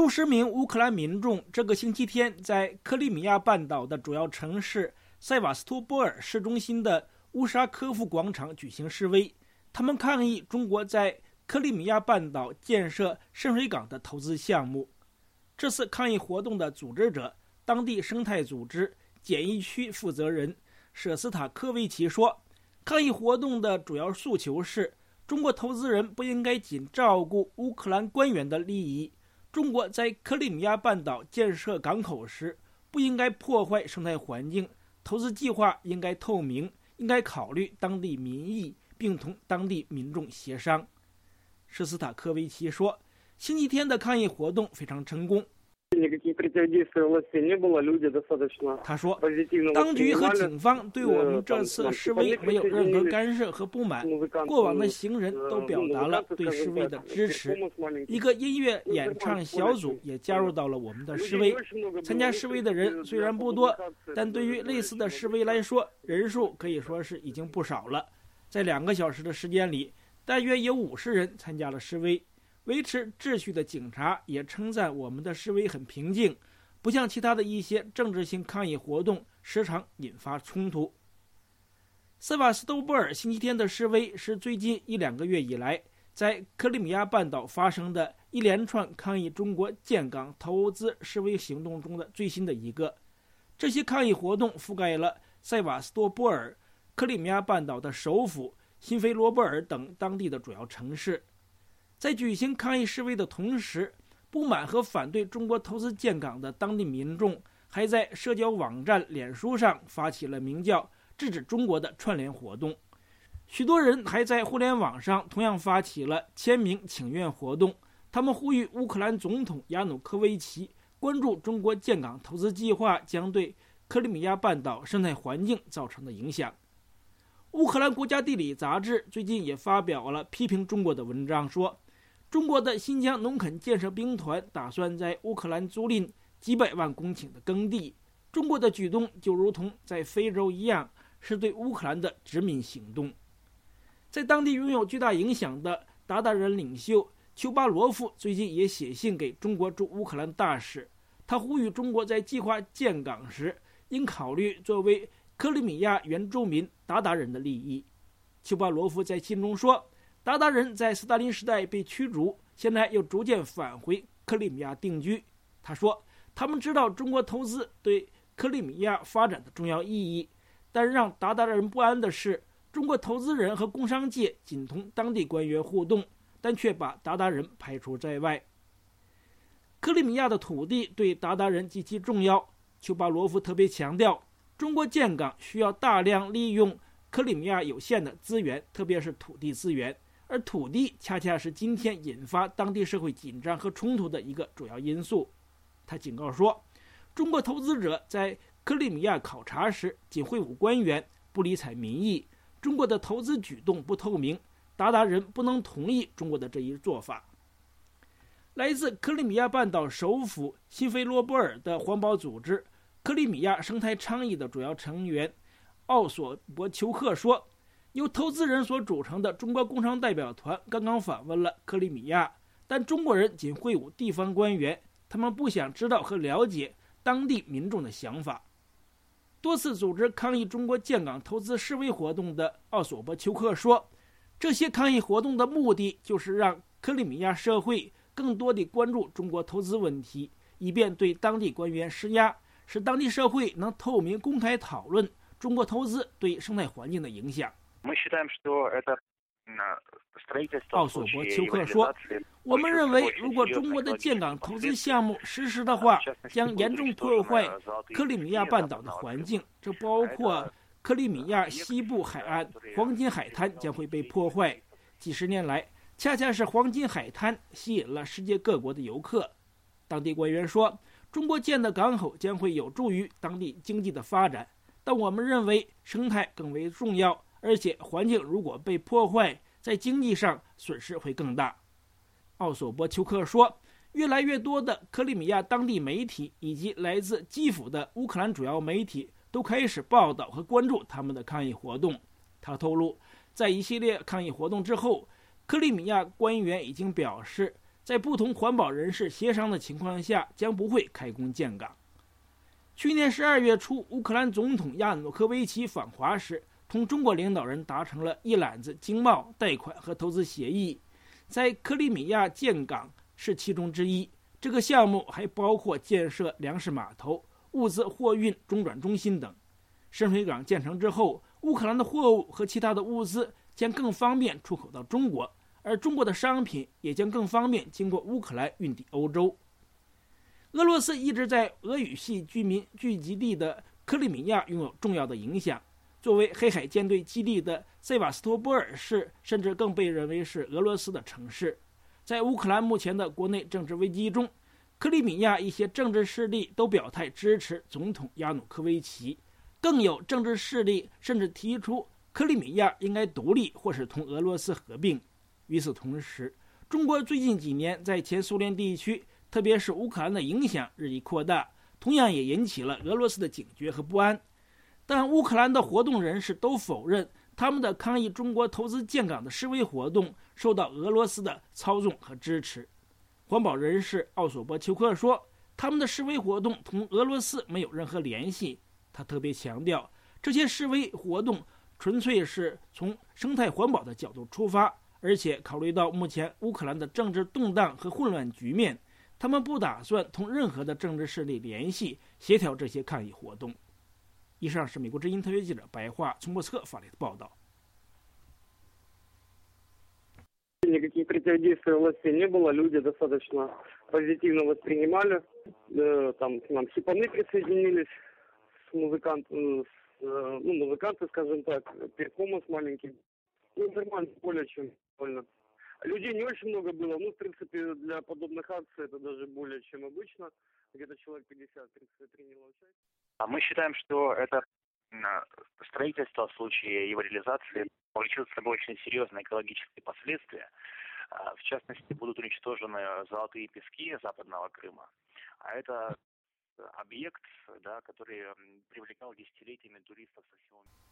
数十名乌克兰民众这个星期天在克里米亚半岛的主要城市塞瓦斯托波尔市中心的乌沙科夫广场举行示威，他们抗议中国在克里米亚半岛建设深水港的投资项目。这次抗议活动的组织者，当地生态组织检疫区负责人舍斯塔科维奇说：“抗议活动的主要诉求是，中国投资人不应该仅照顾乌克兰官员的利益。”中国在克里米亚半岛建设港口时，不应该破坏生态环境。投资计划应该透明，应该考虑当地民意，并同当地民众协商。施斯塔科维奇说：“星期天的抗议活动非常成功。”他说：“当局和警方对我们这次示威没有任何干涉和不满。过往的行人都表达了对示威的支持。一个音乐演唱小组也加入到了我们的示威。参加示威的人虽然不多，但对于类似的示威来说，人数可以说是已经不少了。在两个小时的时间里，大约有五十人参加了示威。”维持秩序的警察也称赞我们的示威很平静，不像其他的一些政治性抗议活动时常引发冲突。塞瓦斯托波尔星期天的示威是最近一两个月以来在克里米亚半岛发生的一连串抗议中国建港投资示威行动中的最新的一个。这些抗议活动覆盖了塞瓦斯托波尔、克里米亚半岛的首府新菲罗波尔等当地的主要城市。在举行抗议示威的同时，不满和反对中国投资建港的当地民众还在社交网站脸书上发起了名叫“制止中国”的串联活动。许多人还在互联网上同样发起了签名请愿活动，他们呼吁乌克兰总统亚努科维奇关注中国建港投资计划将对克里米亚半岛生态环境造成的影响。乌克兰国家地理杂志最近也发表了批评中国的文章，说。中国的新疆农垦建设兵团打算在乌克兰租赁几百万公顷的耕地。中国的举动就如同在非洲一样，是对乌克兰的殖民行动。在当地拥有巨大影响的鞑靼人领袖丘巴罗夫最近也写信给中国驻乌克兰大使，他呼吁中国在计划建港时应考虑作为克里米亚原住民鞑靼人的利益。丘巴罗夫在信中说。鞑靼人在斯大林时代被驱逐，现在又逐渐返回克里米亚定居。他说：“他们知道中国投资对克里米亚发展的重要意义，但让鞑靼人不安的是，中国投资人和工商界仅同当地官员互动，但却把鞑靼人排除在外。克里米亚的土地对鞑靼人极其重要。”丘巴罗夫特别强调，中国建港需要大量利用克里米亚有限的资源，特别是土地资源。而土地恰恰是今天引发当地社会紧张和冲突的一个主要因素。他警告说，中国投资者在克里米亚考察时仅会晤官员，不理睬民意。中国的投资举动不透明，鞑靼人不能同意中国的这一做法。来自克里米亚半岛首府新菲罗波尔的环保组织“克里米亚生态倡议”的主要成员奥索博丘克说。由投资人所组成的中国工商代表团刚刚访问了克里米亚，但中国人仅会晤地方官员，他们不想知道和了解当地民众的想法。多次组织抗议中国建港投资示威活动的奥索波丘克说：“这些抗议活动的目的就是让克里米亚社会更多地关注中国投资问题，以便对当地官员施压，使当地社会能透明公开讨论中国投资对生态环境的影响。”奥索博丘克说：“我们认为，如果中国的建港投资项目实施的话，将严重破坏克里米亚半岛的环境。这包括克里米亚西部海岸黄金海滩将会被破坏。几十年来，恰恰是黄金海滩吸引了世界各国的游客。”当地官员说：“中国建的港口将会有助于当地经济的发展，但我们认为生态更为重要。”而且环境如果被破坏，在经济上损失会更大。奥索波丘克说，越来越多的克里米亚当地媒体以及来自基辅的乌克兰主要媒体都开始报道和关注他们的抗议活动。他透露，在一系列抗议活动之后，克里米亚官员已经表示，在不同环保人士协商的情况下，将不会开工建港。去年十二月初，乌克兰总统亚努科维奇访华时，同中国领导人达成了一揽子经贸、贷款和投资协议，在克里米亚建港是其中之一。这个项目还包括建设粮食码头、物资货运中转中心等。深水港建成之后，乌克兰的货物和其他的物资将更方便出口到中国，而中国的商品也将更方便经过乌克兰运抵欧洲。俄罗斯一直在俄语系居民聚集地的克里米亚拥有重要的影响。作为黑海舰队基地的塞瓦斯托波尔市，甚至更被认为是俄罗斯的城市。在乌克兰目前的国内政治危机中，克里米亚一些政治势力都表态支持总统亚努科维奇。更有政治势力甚至提出克里米亚应该独立或是同俄罗斯合并。与此同时，中国最近几年在前苏联地区，特别是乌克兰的影响日益扩大，同样也引起了俄罗斯的警觉和不安。但乌克兰的活动人士都否认他们的抗议中国投资建港的示威活动受到俄罗斯的操纵和支持。环保人士奥索波丘克说：“他们的示威活动同俄罗斯没有任何联系。”他特别强调，这些示威活动纯粹是从生态环保的角度出发，而且考虑到目前乌克兰的政治动荡和混乱局面，他们不打算同任何的政治势力联系协调这些抗议活动。以上是美国之音特约记者白桦从莫斯科发来的报道。Никаких противодействий власти не было, люди достаточно позитивно воспринимали. Там к нам хипаны присоединились. музыкант, э, с, э, ну, музыканты, скажем так, перформанс маленький. Ну, нормально, более чем довольно. Людей не очень много было, ну, в принципе, для подобных акций это даже более чем обычно. Где-то человек 50 приняло участие. А мы считаем, что это строительство в случае его реализации повлечет с собой очень серьезные экологические последствия. А, в частности, будут уничтожены золотые пески западного Крыма. А это объект, да, который привлекал десятилетиями туристов со всего мира.